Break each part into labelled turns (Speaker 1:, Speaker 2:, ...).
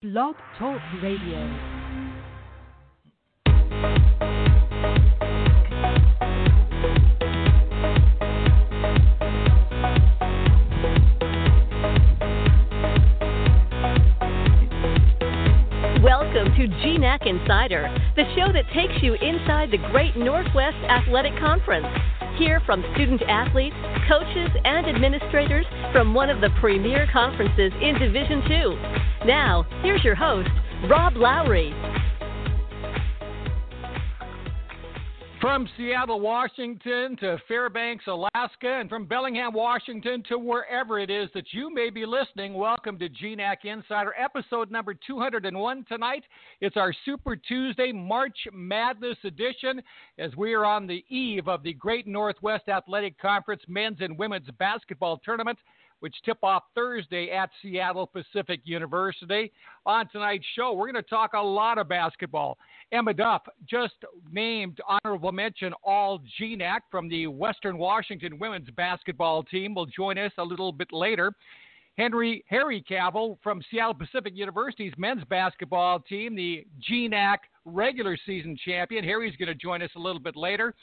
Speaker 1: Blog Talk Radio.
Speaker 2: Welcome to GNAC Insider, the show that takes you inside the Great Northwest Athletic Conference. Hear from student athletes, coaches, and administrators from one of the premier conferences in Division II. Now, here's your host, Rob Lowery.
Speaker 3: From Seattle, Washington to Fairbanks, Alaska, and from Bellingham, Washington to wherever it is that you may be listening, welcome to GNAC Insider, episode number 201 tonight. It's our Super Tuesday March Madness edition as we are on the eve of the Great Northwest Athletic Conference men's and women's basketball tournament which tip off Thursday at Seattle Pacific University. On tonight's show, we're going to talk a lot of basketball. Emma Duff, just named honorable mention All GNAC from the Western Washington women's basketball team, will join us a little bit later. Henry Harry Cavell from Seattle Pacific University's men's basketball team, the GNAC regular season champion. Harry's going to join us a little bit later.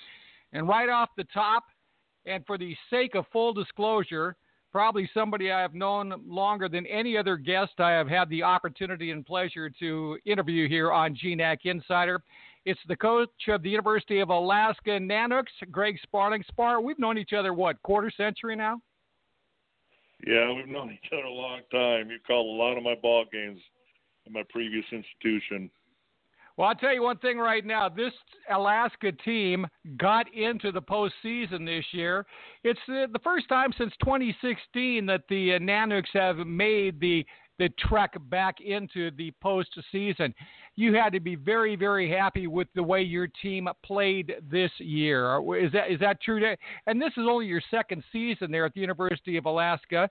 Speaker 3: And right off the top, and for the sake of full disclosure, probably somebody I have known longer than any other guest I have had the opportunity and pleasure to interview here on GNAC Insider. It's the coach of the University of Alaska Nanooks, Greg Sparling. Spar, we've known each other, what, quarter century now?
Speaker 4: Yeah, we've known each other a long time. You've called a lot of my ball games in my previous institution.
Speaker 3: Well, I'll tell you one thing right now. This Alaska team got into the postseason this year. It's the, first time since 2016 that the Nanooks have made the the trek back into the postseason. You had to be very, very happy with the way your team played this year. Is that is that true? And this is only your second season there at the University of Alaska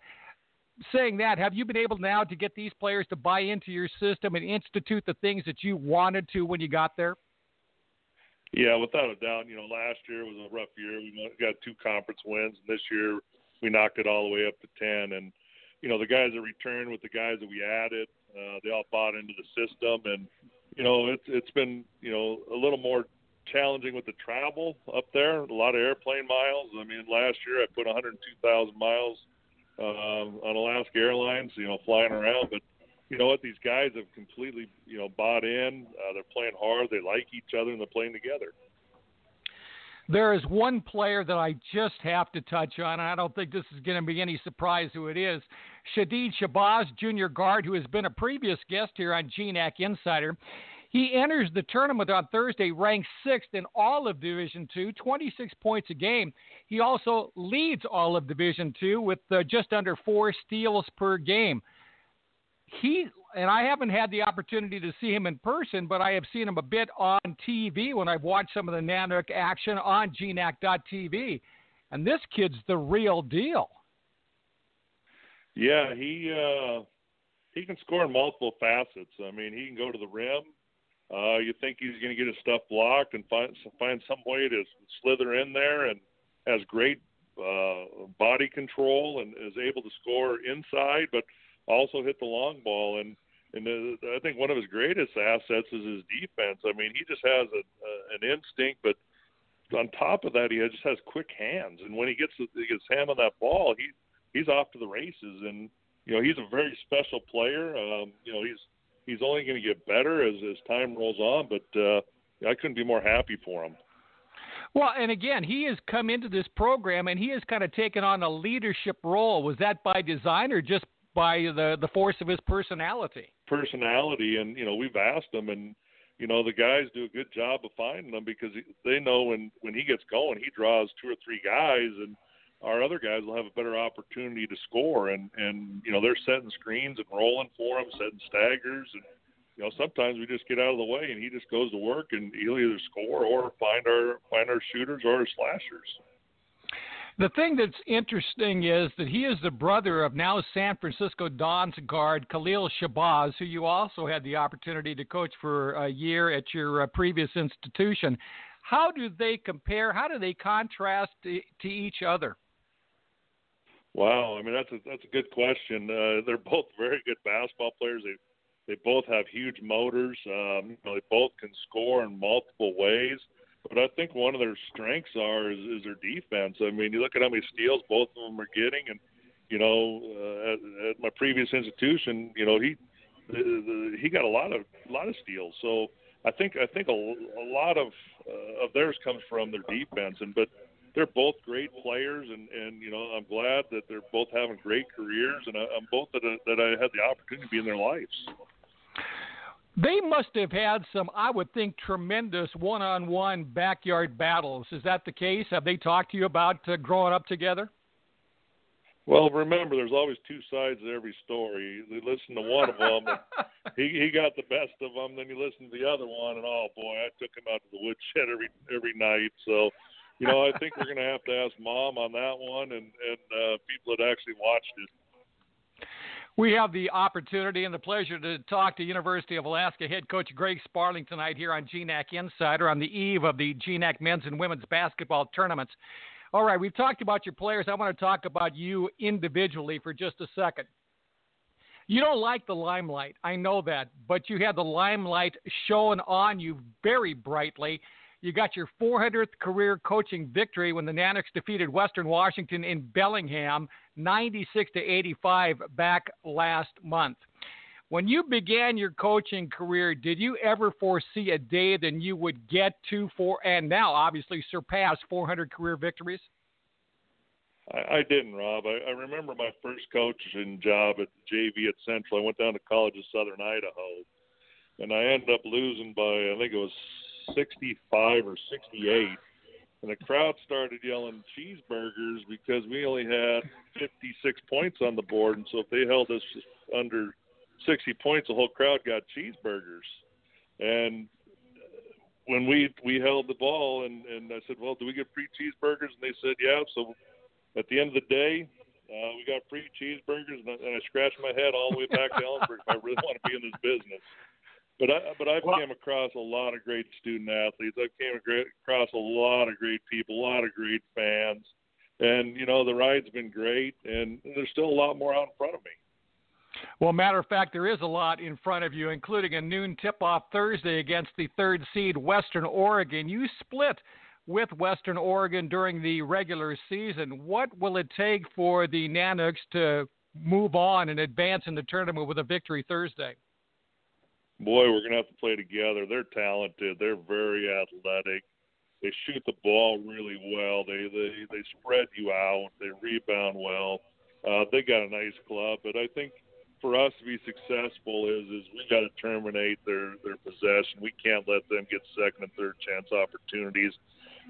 Speaker 3: saying that, have you been able now to get these players to buy into your system and institute the things that you wanted to when you got there?
Speaker 4: Yeah, without a doubt. You know, last year was a rough year. We got two conference wins, and this year we knocked it all the way up to ten. And you know, the guys that returned with the guys that we added, uh, they all bought into the system, and you know, it's it's been you know a little more challenging with the travel up there. A lot of airplane miles. I mean, last year I put 102,000 miles um, on Alaska Airlines, you know, flying around. But you know what? These guys have completely, you know, bought in. Uh, they're playing hard. They like each other, and they're playing together.
Speaker 3: There is one player that I just have to touch on, and I don't think this is going to be any surprise who it is. Shadid Shabazz, junior guard, who has been a previous guest here on GNAC Insider. He enters the tournament on Thursday ranked sixth in all of Division Two, 26 points a game. He also leads all of Division Two with uh, just under four steals per game. He and I haven't had the opportunity to see him in person, but I have seen him a bit on TV when I've watched some of the Nanook action on GNAC.tv. And this kid's the real deal.
Speaker 4: Yeah, he uh, he can score in multiple facets. I mean, he can go to the rim. Uh, you think he's going to get his stuff blocked and find find some way to slither in there, and has great uh, body control and is able to score inside, but also hit the long ball. And and uh, I think one of his greatest assets is his defense. I mean, he just has a, an instinct, but on top of that, he just has quick hands. And when he gets gets hand on that ball, he he's off to the races. And you know, he's a very special player. Um, you know, he's he's only going to get better as as time rolls on. But uh, I couldn't be more happy for him.
Speaker 3: Well, and again, he has come into this program and he has kind of taken on a leadership role. Was that by design or just by the the force of his personality?
Speaker 4: Personality, and you know, we've asked him, and you know, the guys do a good job of finding them because they know when when he gets going, he draws two or three guys, and our other guys will have a better opportunity to score. And and you know they're setting screens and rolling for him, setting staggers, and you know sometimes we just get out of the way and he just goes to work and he'll either score or find our find our shooters or our slashers.
Speaker 3: The thing that's interesting is that he is the brother of now San Francisco Dons guard Khalil Shabazz, who you also had the opportunity to coach for a year at your uh, previous institution. How do they compare? How do they contrast to, to each other?
Speaker 4: Wow, I mean that's a that's a good question. Uh, they're both very good basketball players. They They both have huge motors. Um, they both can score in multiple ways. But I think one of their strengths are is, is their defense. I mean, you look at how many steals both of them are getting, and you know, uh, at, at my previous institution, you know, he the, the, he got a lot of a lot of steals. So I think I think a, a lot of uh, of theirs comes from their defense, and but they're both great players, and and you know I'm glad that they're both having great careers, and I, I'm both that I, that I had the opportunity to be in their lives.
Speaker 3: They must have had some, I would think, tremendous one-on-one backyard battles. Is that the case? Have they talked to you about uh, growing up together?
Speaker 4: Well, remember, there's always two sides to every story. You listen to one of them, and he he got the best of them. Then you listen to the other one, and oh boy, I took him out to the woodshed every every night. So, you know, I think we're going to have to ask mom on that one, and and uh, people that actually watched it.
Speaker 3: We have the opportunity and the pleasure to talk to University of Alaska head coach Greg Sparling tonight here on GNAC Insider on the eve of the GNAC men's and women's basketball tournaments. All right, we've talked about your players. I want to talk about you individually for just a second. You don't like the limelight. I know that, but you had the limelight shown on you very brightly. You got your 400th career coaching victory when the Nanooks defeated Western Washington in Bellingham 96 to 85 back last month. When you began your coaching career, did you ever foresee a day that you would get to four and now obviously surpass 400 career victories?
Speaker 4: I, I didn't, Rob. I, I remember my first coaching job at JV at Central. I went down to College of Southern Idaho, and I ended up losing by I think it was 65 or 68 and the crowd started yelling cheeseburgers because we only had 56 points on the board, and so if they held us under 60 points, the whole crowd got cheeseburgers. And when we we held the ball, and and I said, well, do we get free cheeseburgers? And they said, yeah. So at the end of the day, uh, we got free cheeseburgers, and I, and I scratched my head all the way back to Ellensburg. I really want to be in this business. But I but I've well, came across a lot of great student athletes. I've came across a lot of great people, a lot of great fans, and you know the ride's been great, and there's still a lot more out in front of me.
Speaker 3: Well, matter of fact, there is a lot in front of you, including a noon tip-off Thursday against the third seed Western Oregon. You split with Western Oregon during the regular season. What will it take for the Nanooks to move on and advance in the tournament with a victory Thursday?
Speaker 4: Boy, we're gonna have to play together. They're talented. They're very athletic. They shoot the ball really well. They they they spread you out. They rebound well. Uh, they got a nice club, but I think for us to be successful is is we got to terminate their their possession. We can't let them get second and third chance opportunities.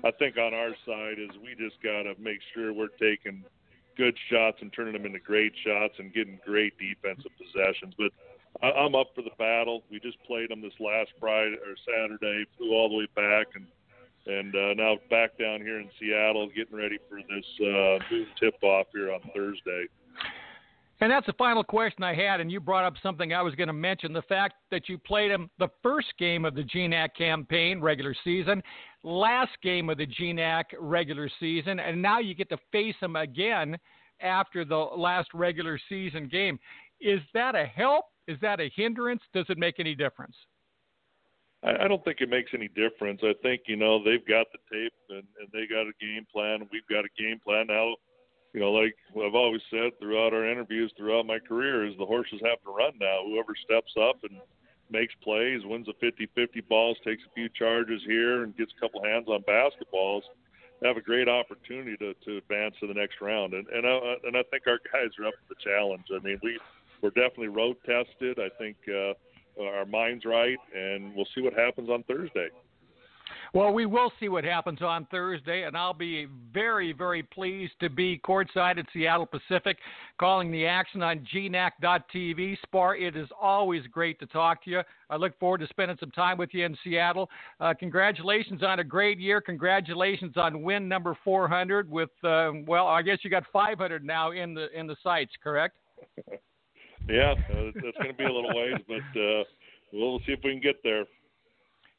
Speaker 4: I think on our side is we just got to make sure we're taking good shots and turning them into great shots and getting great defensive possessions. But I'm up for the battle. We just played them this last Friday or Saturday, flew all the way back, and and uh, now back down here in Seattle, getting ready for this uh, tip-off here on Thursday.
Speaker 3: And that's the final question I had, and you brought up something I was going to mention: the fact that you played them the first game of the GNAC campaign regular season, last game of the GNAC regular season, and now you get to face them again after the last regular season game. Is that a help is that a hindrance? Does it make any difference?
Speaker 4: I, I don't think it makes any difference. I think you know they've got the tape and, and they got a game plan. We've got a game plan now. You know, like I've always said throughout our interviews, throughout my career, is the horses have to run now. Whoever steps up and makes plays, wins a 50-50 balls, takes a few charges here, and gets a couple hands on basketballs, have a great opportunity to, to advance to the next round. And and I, and I think our guys are up for the challenge. I mean, we we're definitely road tested. I think uh, our mind's right, and we'll see what happens on Thursday.
Speaker 3: Well, we will see what happens on Thursday, and I'll be very, very pleased to be courtside at Seattle Pacific, calling the action on GNAC.TV. Spar, it is always great to talk to you. I look forward to spending some time with you in Seattle. Uh, congratulations on a great year. Congratulations on win number 400. With uh, well, I guess you got 500 now in the in the sights, correct?
Speaker 4: Yeah, uh, that's going to be a little ways, but uh, we'll see if we can get there.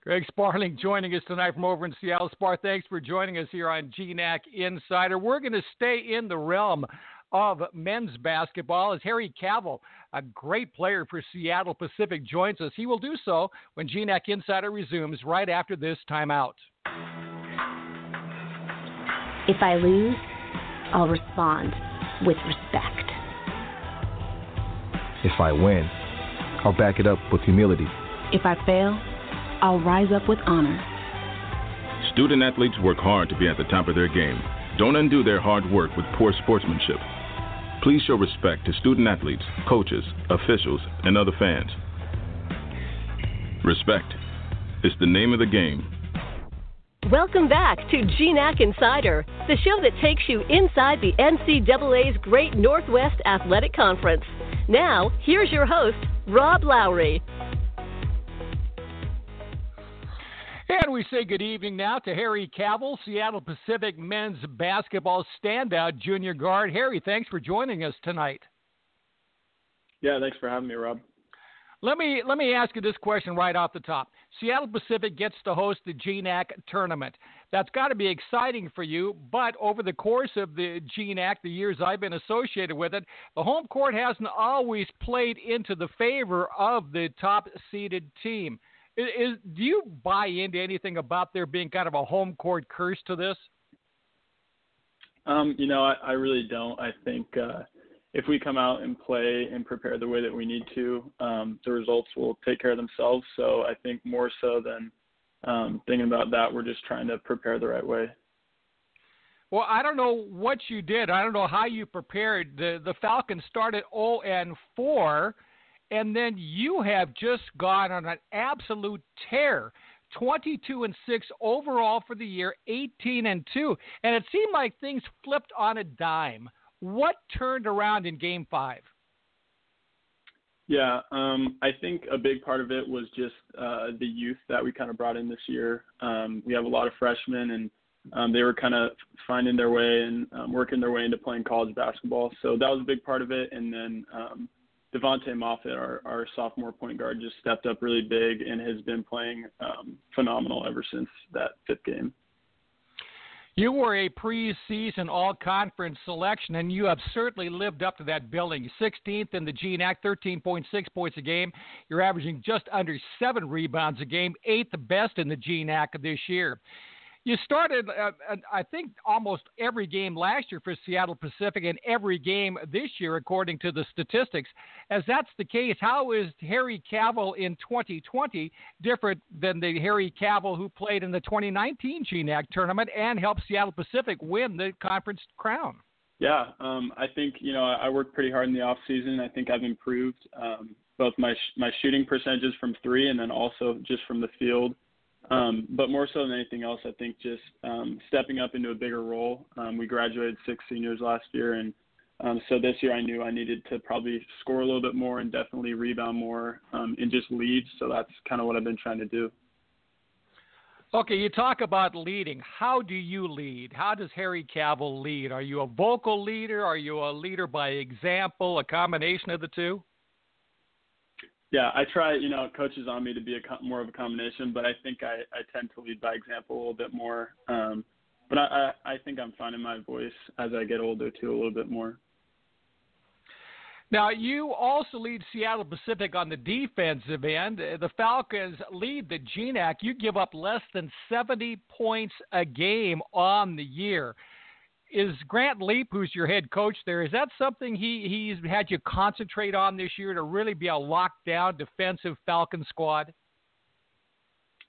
Speaker 3: Greg Sparling joining us tonight from over in Seattle. Spar, thanks for joining us here on GNAC Insider. We're going to stay in the realm of men's basketball as Harry Cavell, a great player for Seattle Pacific, joins us. He will do so when GNAC Insider resumes right after this timeout.
Speaker 5: If I lose, I'll respond with respect.
Speaker 6: If I win, I'll back it up with humility.
Speaker 5: If I fail, I'll rise up with honor.
Speaker 7: Student athletes work hard to be at the top of their game. Don't undo their hard work with poor sportsmanship. Please show respect to student athletes, coaches, officials, and other fans. Respect is the name of the game.
Speaker 2: Welcome back to GNAC Insider, the show that takes you inside the NCAA's Great Northwest Athletic Conference. Now, here's your host, Rob Lowery.
Speaker 3: And we say good evening now to Harry Cavell, Seattle Pacific men's basketball standout junior guard. Harry, thanks for joining us tonight.
Speaker 8: Yeah, thanks for having me, Rob.
Speaker 3: Let me let me ask you this question right off the top. Seattle Pacific gets to host the GNAC tournament. That's got to be exciting for you, but over the course of the GNAC, the years I've been associated with it, the home court hasn't always played into the favor of the top seeded team. Is, do you buy into anything about there being kind of a home court curse to this?
Speaker 8: Um, you know, I, I really don't. I think uh, if we come out and play and prepare the way that we need to, um, the results will take care of themselves. So I think more so than um, thinking about that, we're just trying to prepare the right way.
Speaker 3: Well, I don't know what you did. I don't know how you prepared. The the Falcons started 0 and 4 and then you have just gone on an absolute tear. 22 and 6 overall for the year, 18 and 2. And it seemed like things flipped on a dime. What turned around in game 5?
Speaker 8: Yeah, um, I think a big part of it was just uh, the youth that we kind of brought in this year. Um, we have a lot of freshmen, and um, they were kind of finding their way and um, working their way into playing college basketball. So that was a big part of it. And then um, Devontae Moffett, our, our sophomore point guard, just stepped up really big and has been playing um, phenomenal ever since that fifth game.
Speaker 3: You were a preseason all conference selection, and you have certainly lived up to that billing. 16th in the GNAC, 13.6 points a game. You're averaging just under seven rebounds a game, eighth best in the GNAC this year you started, uh, I think, almost every game last year for Seattle Pacific and every game this year, according to the statistics. As that's the case, how is Harry Cavell in 2020 different than the Harry Cavell who played in the 2019 GNAC tournament and helped Seattle Pacific win the conference crown?
Speaker 8: Yeah, um, I think you know I worked pretty hard in the off season. I think I've improved um, both my my shooting percentages from three and then also just from the field. Um, but more so than anything else, I think just um, stepping up into a bigger role. Um, we graduated six seniors last year, and um, so this year I knew I needed to probably score a little bit more and definitely rebound more um, and just lead. So that's kind of what I've been trying to do.
Speaker 3: Okay, you talk about leading. How do you lead? How does Harry Cavell lead? Are you a vocal leader? Are you a leader by example? A combination of the two?
Speaker 8: Yeah, I try. You know, coaches on me to be a more of a combination, but I think I, I tend to lead by example a little bit more. Um, but I, I, I think I'm finding my voice as I get older too a little bit more.
Speaker 3: Now, you also lead Seattle Pacific on the defensive end. The Falcons lead the GNAC. You give up less than 70 points a game on the year is Grant Leep, who's your head coach there, is that something he he's had you concentrate on this year to really be a lockdown defensive Falcon squad?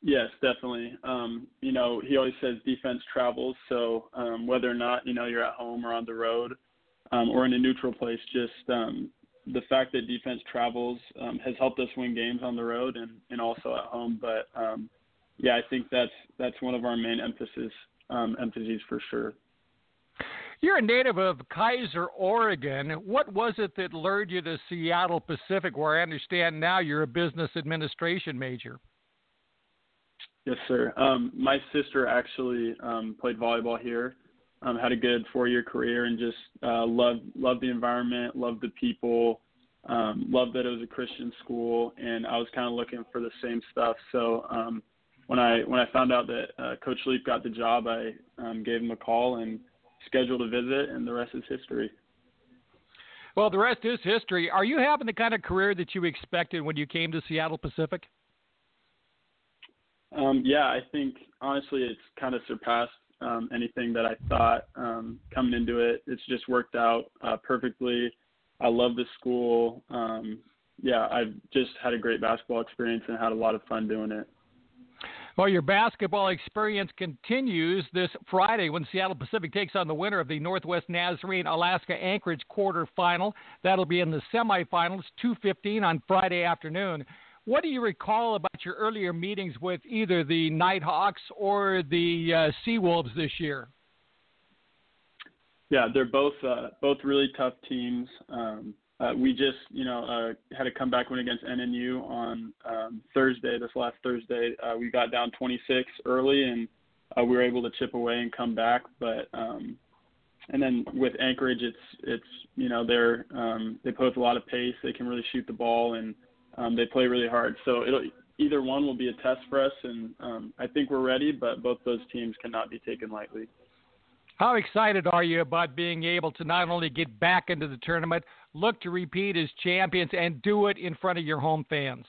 Speaker 8: Yes, definitely. Um, you know, he always says defense travels. So um, whether or not you know you're at home or on the road um, or in a neutral place, just um, the fact that defense travels um, has helped us win games on the road and, and also at home. But um, yeah, I think that's that's one of our main emphasis emphases for sure.
Speaker 3: You're a native of Keizer, Oregon. What was it that lured you to Seattle Pacific, where I understand now you're a business administration major?
Speaker 8: Yes, sir. Um, my sister actually um, played volleyball here. Um, had a good four-year career and just uh, loved loved the environment, loved the people, um, loved that it was a Christian school, and I was kind of looking for the same stuff. So um, when I when I found out that uh, Coach Leep got the job, I um, gave him a call and scheduled a visit, and the rest is history.
Speaker 3: Well, the rest is history. Are you having the kind of career that you expected when you came to Seattle Pacific?
Speaker 8: Um, yeah, I think honestly, it's kind of surpassed um, anything that I thought um, coming into it. It's just worked out uh, perfectly. I love the school. Um, yeah, I've just had a great basketball experience and had a lot of fun doing it.
Speaker 3: Well, your basketball experience continues this Friday when Seattle Pacific takes on the winner of the Northwest Nazarene Alaska Anchorage quarterfinal. That'll be in the semifinals, 2:15 on Friday afternoon. What do you recall about your earlier meetings with either the Nighthawks or the uh, Seawolves this year?
Speaker 8: Yeah, they're both uh, both really tough teams. Um, uh, we just, you know, uh, had a comeback win against NNU on um, Thursday. This last Thursday, uh, we got down 26 early, and uh, we were able to chip away and come back. But um, and then with Anchorage, it's it's you know they're um, they pose a lot of pace. They can really shoot the ball, and um, they play really hard. So it'll either one will be a test for us, and um, I think we're ready. But both those teams cannot be taken lightly.
Speaker 3: How excited are you about being able to not only get back into the tournament, look to repeat as champions, and do it in front of your home fans?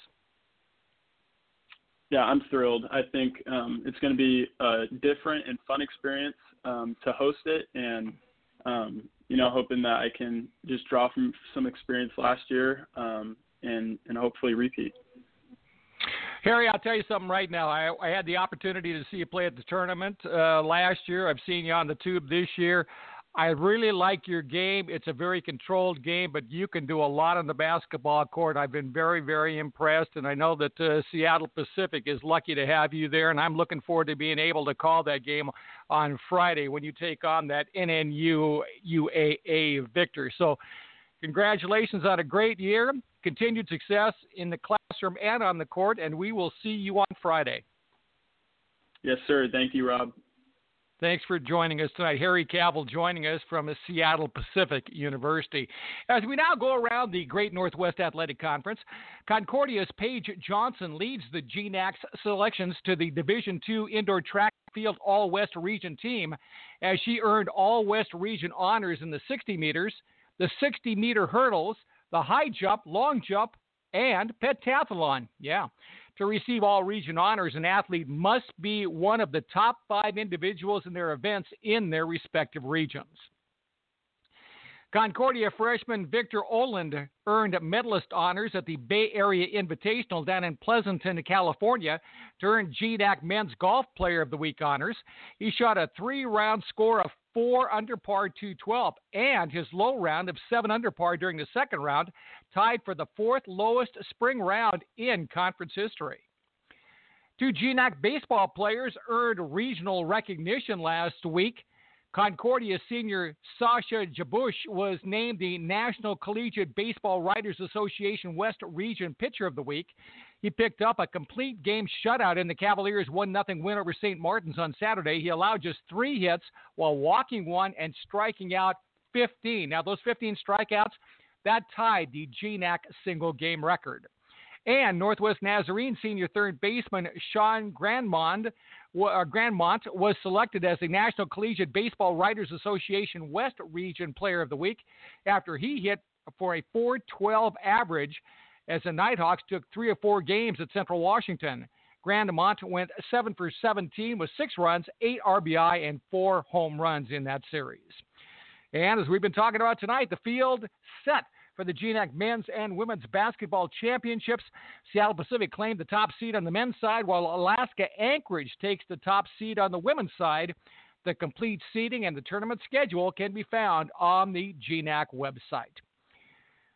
Speaker 8: Yeah, I'm thrilled. I think um, it's going to be a different and fun experience um, to host it, and um, you know, hoping that I can just draw from some experience last year um, and and hopefully repeat.
Speaker 3: Harry, I'll tell you something right now. I, I had the opportunity to see you play at the tournament uh, last year. I've seen you on the tube this year. I really like your game. It's a very controlled game, but you can do a lot on the basketball court. I've been very, very impressed, and I know that uh, Seattle Pacific is lucky to have you there, and I'm looking forward to being able to call that game on Friday when you take on that NNU UAA. So, congratulations on a great year continued success in the classroom and on the court, and we will see you on Friday.
Speaker 8: Yes, sir. Thank you, Rob.
Speaker 3: Thanks for joining us tonight. Harry Cavell joining us from Seattle Pacific University. As we now go around the Great Northwest Athletic Conference, Concordia's Paige Johnson leads the GNAC selections to the Division II Indoor Track Field All West Region team as she earned All West Region honors in the 60 meters, the 60 meter hurdles, the high jump, long jump, and pentathlon. Yeah. To receive all region honors, an athlete must be one of the top five individuals in their events in their respective regions. Concordia freshman Victor Oland earned medalist honors at the Bay Area Invitational down in Pleasanton, California, to earn GNAC Men's Golf Player of the Week honors. He shot a three round score of four under par 212, and his low round of seven under par during the second round, tied for the fourth lowest spring round in conference history. Two GNAC baseball players earned regional recognition last week. Concordia senior Sasha Jabush was named the National Collegiate Baseball Writers Association West Region Pitcher of the Week. He picked up a complete game shutout in the Cavaliers' 1 0 win over St. Martin's on Saturday. He allowed just three hits while walking one and striking out 15. Now, those 15 strikeouts, that tied the GNAC single game record. And Northwest Nazarene senior third baseman Sean uh, Grandmont was selected as the National Collegiate Baseball Writers Association West Region Player of the Week after he hit for a 412 average as the Nighthawks took three or four games at Central Washington. Grandmont went 7 for 17 with six runs, eight RBI, and four home runs in that series. And as we've been talking about tonight, the field set for the GNAC men's and women's basketball championships. Seattle Pacific claimed the top seed on the men's side, while Alaska Anchorage takes the top seed on the women's side. The complete seating and the tournament schedule can be found on the GNAC website.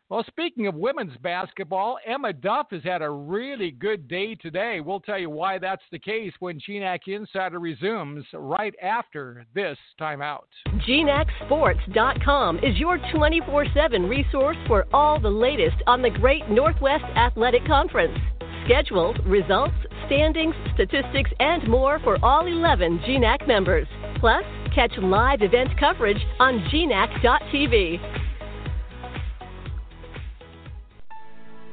Speaker 3: Well, speaking of women's basketball, Emma Duff has had a really good day today. We'll tell you why that's the case when GNAC Insider resumes right after this timeout.
Speaker 2: GNACSports.com is your 24 7 resource for all the latest on the Great Northwest Athletic Conference. Schedules, results, standings, statistics, and more for all 11 GNAC members. Plus, catch live event coverage on GNAC.tv.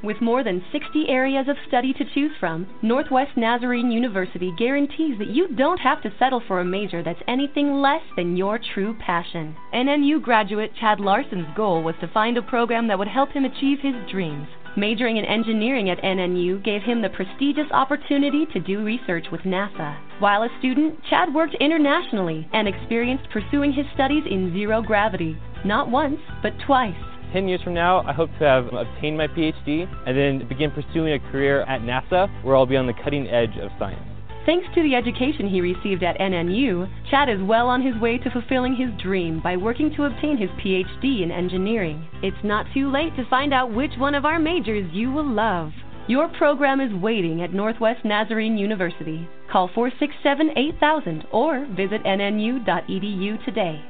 Speaker 9: With more than 60 areas of study to choose from, Northwest Nazarene University guarantees that you don't have to settle for a major that's anything less than your true passion. NNU graduate Chad Larson's goal was to find a program that would help him achieve his dreams. Majoring in engineering at NNU gave him the prestigious opportunity to do research with NASA. While a student, Chad worked internationally and experienced pursuing his studies in zero gravity, not once, but twice.
Speaker 10: 10 years from now, I hope to have obtained my PhD and then begin pursuing a career at NASA where I'll be on the cutting edge of science.
Speaker 9: Thanks to the education he received at NNU, Chad is well on his way to fulfilling his dream by working to obtain his PhD in engineering. It's not too late to find out which one of our majors you will love. Your program is waiting at Northwest Nazarene University. Call 467 8000 or visit nnu.edu today.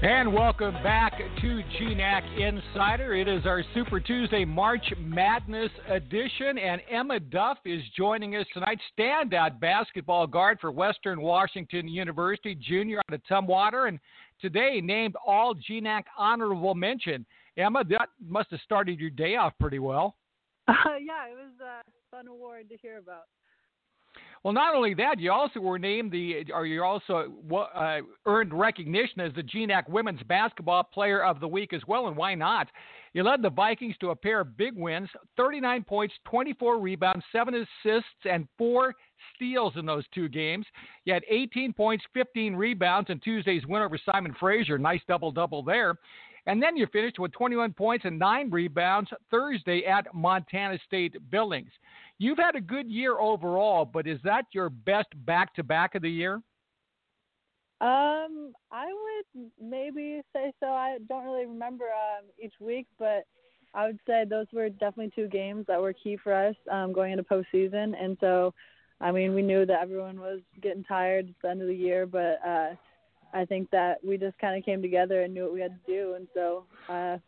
Speaker 3: And welcome back to GNAC Insider. It is our Super Tuesday March Madness edition, and Emma Duff is joining us tonight. Standout basketball guard for Western Washington University, junior out of Tumwater, and today named All GNAC Honorable Mention. Emma, that must have started your day off pretty well.
Speaker 11: Uh, yeah, it was a fun award to hear about.
Speaker 3: Well, not only that, you also were named the, or you also uh, earned recognition as the GNAC Women's Basketball Player of the Week as well, and why not? You led the Vikings to a pair of big wins 39 points, 24 rebounds, 7 assists, and 4 steals in those two games. You had 18 points, 15 rebounds in Tuesday's win over Simon Fraser. Nice double double there. And then you finished with 21 points and 9 rebounds Thursday at Montana State Billings. You've had a good year overall, but is that your best back to back of the year?
Speaker 11: Um, I would maybe say so. I don't really remember um, each week, but I would say those were definitely two games that were key for us um, going into postseason. And so, I mean, we knew that everyone was getting tired at the end of the year, but uh, I think that we just kind of came together and knew what we had to do. And so uh,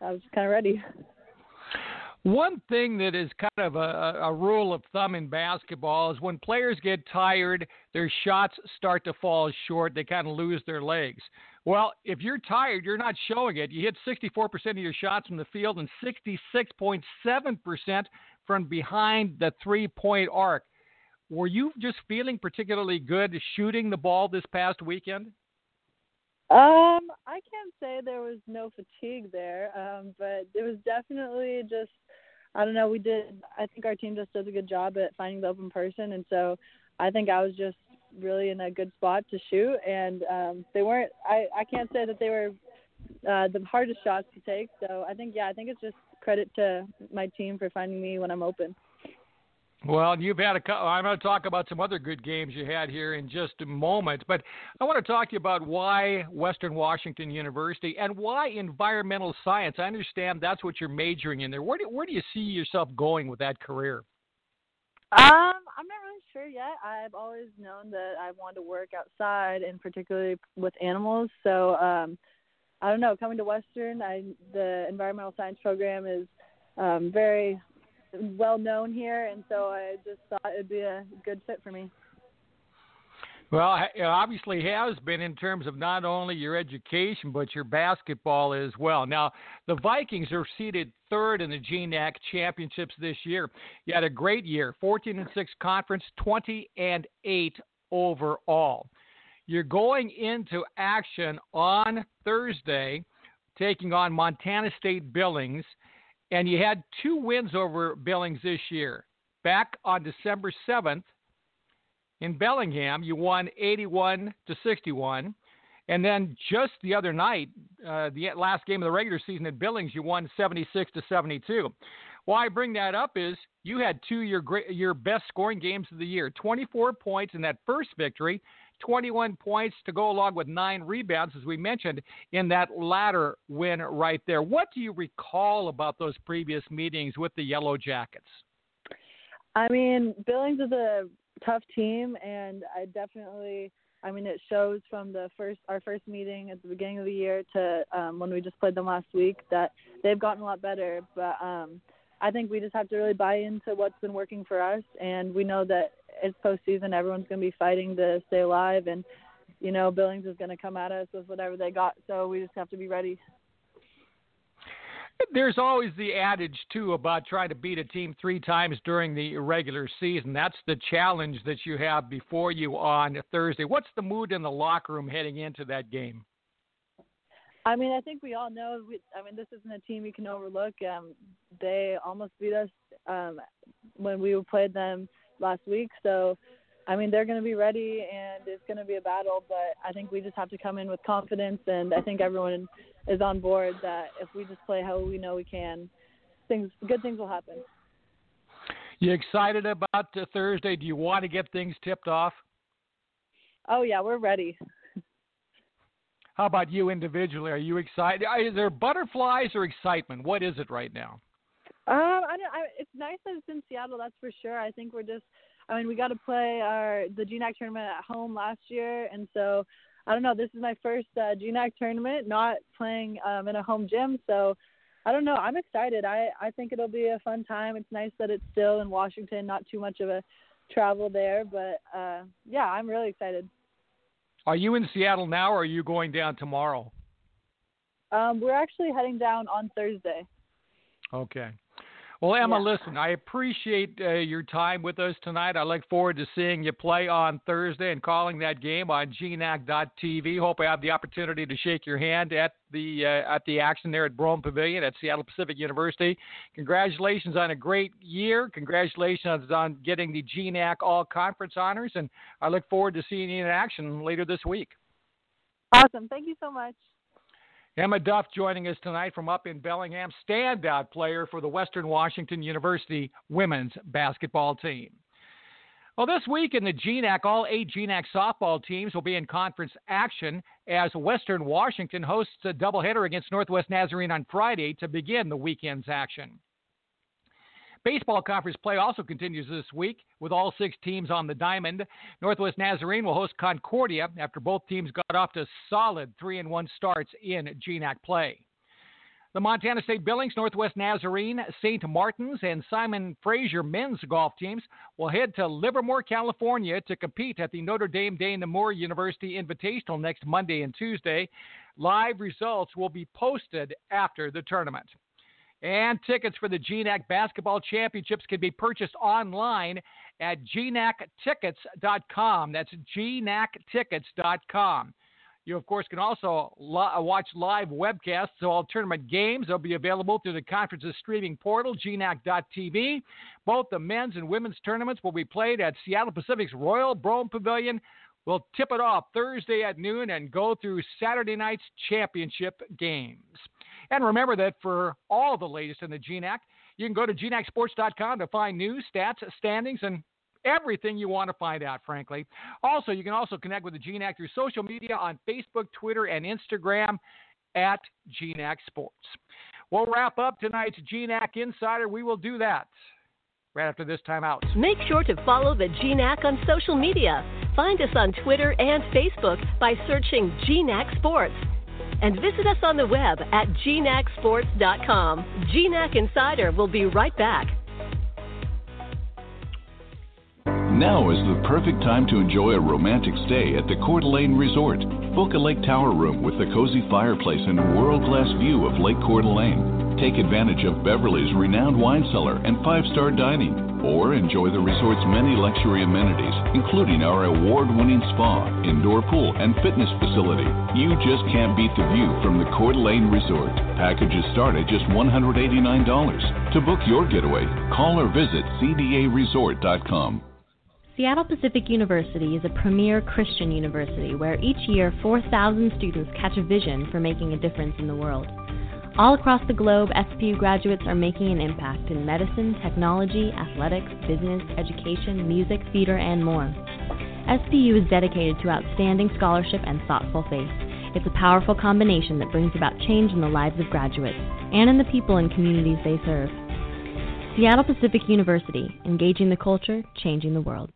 Speaker 11: I was kind of ready.
Speaker 3: One thing that is kind of a, a, rule of thumb in basketball is when players get tired, their shots start to fall short. They kind of lose their legs. Well, if you're tired, you're not showing it. You hit 64% of your shots from the field and 66.7% from behind the three point arc. Were you just feeling particularly good shooting the ball this past weekend?
Speaker 11: Um, I can't say there was no fatigue there, um, but it was definitely just I don't know, we did I think our team just does a good job at finding the open person and so I think I was just really in a good spot to shoot and um they weren't I I can't say that they were uh the hardest shots to take. So I think yeah, I think it's just credit to my team for finding me when I'm open.
Speaker 3: Well, you've had a. I'm going to talk about some other good games you had here in just a moment, but I want to talk to you about why Western Washington University and why environmental science. I understand that's what you're majoring in there. Where do where do you see yourself going with that career?
Speaker 11: Um, I'm not really sure yet. I've always known that I wanted to work outside, and particularly with animals. So, um, I don't know. Coming to Western, I the environmental science program is um, very well known here, and so I just thought it'd be a good fit for me.
Speaker 3: Well, it obviously has been in terms of not only your education but your basketball as well. Now, the Vikings are seated third in the GNAC championships this year. You had a great year, 14 and 6 conference, 20 and 8 overall. You're going into action on Thursday, taking on Montana State Billings and you had two wins over Billings this year. Back on December 7th in Bellingham, you won 81 to 61. And then just the other night, uh, the last game of the regular season at Billings, you won 76 to 72. Why I bring that up is you had two your great, your best scoring games of the year, 24 points in that first victory, 21 points to go along with nine rebounds, as we mentioned in that latter win right there. What do you recall about those previous meetings with the Yellow Jackets?
Speaker 11: I mean, Billings is a tough team, and I definitely I mean, it shows from the first our first meeting at the beginning of the year to um, when we just played them last week that they've gotten a lot better. But um, I think we just have to really buy into what's been working for us, and we know that it's postseason. Everyone's going to be fighting to stay alive, and you know Billings is going to come at us with whatever they got. So we just have to be ready.
Speaker 3: There's always the adage too about trying to beat a team three times during the regular season. That's the challenge that you have before you on Thursday. What's the mood in the locker room heading into that game?
Speaker 11: I mean, I think we all know. We, I mean, this isn't a team you can overlook. Um, they almost beat us um, when we played them last week. So, I mean, they're going to be ready, and it's going to be a battle. But I think we just have to come in with confidence, and I think everyone is on board that if we just play how we know we can, things good things will happen.
Speaker 3: You excited about Thursday? Do you want to get things tipped off?
Speaker 11: Oh yeah, we're ready.
Speaker 3: How about you individually? Are you excited? Is there butterflies or excitement? What is it right now?
Speaker 11: Um, I don't. I, it's nice that it's in Seattle. That's for sure. I think we're just. I mean, we got to play our the GNAC tournament at home last year, and so I don't know. This is my first uh, GNAC tournament, not playing um, in a home gym. So I don't know. I'm excited. I I think it'll be a fun time. It's nice that it's still in Washington, not too much of a travel there. But uh, yeah, I'm really excited.
Speaker 3: Are you in Seattle now, or are you going down tomorrow?
Speaker 11: Um, we're actually heading down on Thursday.
Speaker 3: Okay. Well, Emma,
Speaker 11: yeah.
Speaker 3: listen, I appreciate uh, your time with us tonight. I look forward to seeing you play on Thursday and calling that game on GNAC.tv. Hope I have the opportunity to shake your hand at the uh, at the action there at Brougham Pavilion at Seattle Pacific University. Congratulations on a great year. Congratulations on getting the GNAC All Conference honors, and I look forward to seeing you in action later this week.
Speaker 11: Awesome. Thank you so much.
Speaker 3: Emma Duff joining us tonight from up in Bellingham, standout player for the Western Washington University women's basketball team. Well, this week in the GNAC, all eight GNAC softball teams will be in conference action as Western Washington hosts a doubleheader against Northwest Nazarene on Friday to begin the weekend's action. Baseball conference play also continues this week with all six teams on the diamond. Northwest Nazarene will host Concordia after both teams got off to solid 3 and 1 starts in GNAC play. The Montana State Billings, Northwest Nazarene, St. Martin's, and Simon Fraser men's golf teams will head to Livermore, California to compete at the Notre Dame de Namur University Invitational next Monday and Tuesday. Live results will be posted after the tournament. And tickets for the GNAC Basketball Championships can be purchased online at gnactickets.com. That's gnactickets.com. You, of course, can also lo- watch live webcasts of all tournament games. They'll be available through the conference's streaming portal, gnac.tv. Both the men's and women's tournaments will be played at Seattle Pacific's Royal Brougham Pavilion. We'll tip it off Thursday at noon and go through Saturday night's championship games. And remember that for all the latest in the GNAC, you can go to gnacsports.com to find news, stats, standings, and everything you want to find out, frankly. Also, you can also connect with the GNAC through social media on Facebook, Twitter, and Instagram at GNAC Sports. We'll wrap up tonight's GNAC Insider. We will do that right after this timeout.
Speaker 2: Make sure to follow the GNAC on social media. Find us on Twitter and Facebook by searching GNAC Sports and visit us on the web at gnacsports.com. GNAC Insider will be right back.
Speaker 12: Now is the perfect time to enjoy a romantic stay at the Coeur d'Alene Resort. Book a lake tower room with a cozy fireplace and world-class view of Lake Coeur d'Alene. Take advantage of Beverly's renowned wine cellar and five-star dining or enjoy the resort's many luxury amenities, including our award winning spa, indoor pool, and fitness facility. You just can't beat the view from the Coeur d'Alene Resort. Packages start at just $189. To book your getaway, call or visit cdaresort.com.
Speaker 13: Seattle Pacific University is a premier Christian university where each year 4,000 students catch a vision for making a difference in the world. All across the globe, SPU graduates are making an impact in medicine, technology, athletics, business, education, music, theater, and more. SPU is dedicated to outstanding scholarship and thoughtful faith. It's a powerful combination that brings about change in the lives of graduates and in the people and communities they serve. Seattle Pacific University, engaging the culture, changing the world.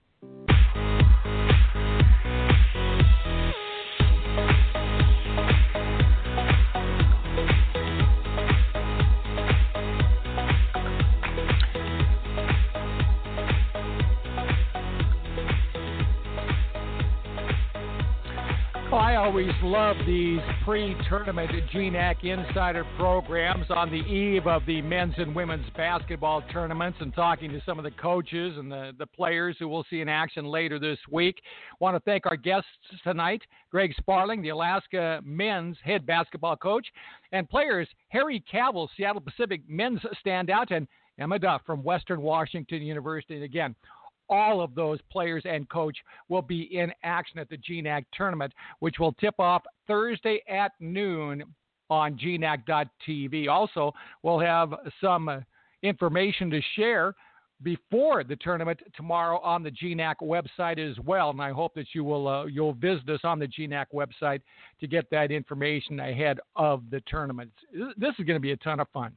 Speaker 3: Always love these pre-tournament GNAC Insider programs on the eve of the men's and women's basketball tournaments and talking to some of the coaches and the, the players who we'll see in action later this week. Want to thank our guests tonight, Greg Sparling, the Alaska men's head basketball coach, and players Harry Cavell, Seattle Pacific men's standout, and Emma Duff from Western Washington University. And again, all of those players and coach will be in action at the GNAC tournament, which will tip off Thursday at noon on GNAC.tv. Also, we'll have some information to share before the tournament tomorrow on the GNAC website as well. And I hope that you will uh, you'll visit us on the GNAC website to get that information ahead of the tournament. This is going to be a ton of fun.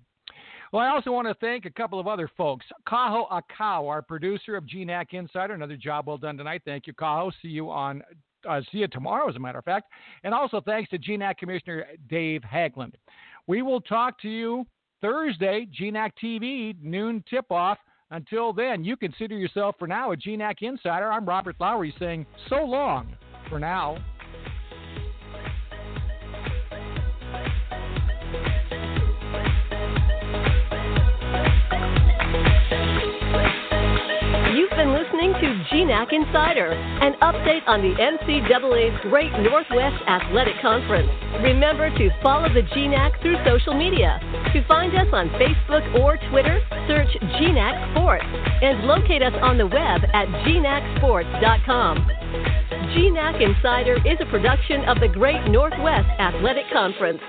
Speaker 3: Well, I also want to thank a couple of other folks. Kaho Akau, our producer of GNAC Insider, another job well done tonight. Thank you, Kaho. See you on uh, see you tomorrow, as a matter of fact. And also thanks to GNAC Commissioner Dave Haglund. We will talk to you Thursday, GNAC TV, noon tip off. Until then, you consider yourself for now a GNAC Insider. I'm Robert Lowery saying so long for now.
Speaker 2: Been listening to GNAC Insider, an update on the NCAA's Great Northwest Athletic Conference. Remember to follow the GNAC through social media. To find us on Facebook or Twitter, search GNAC Sports and locate us on the web at gnacsports.com. GNAC Insider is a production of the Great Northwest Athletic Conference.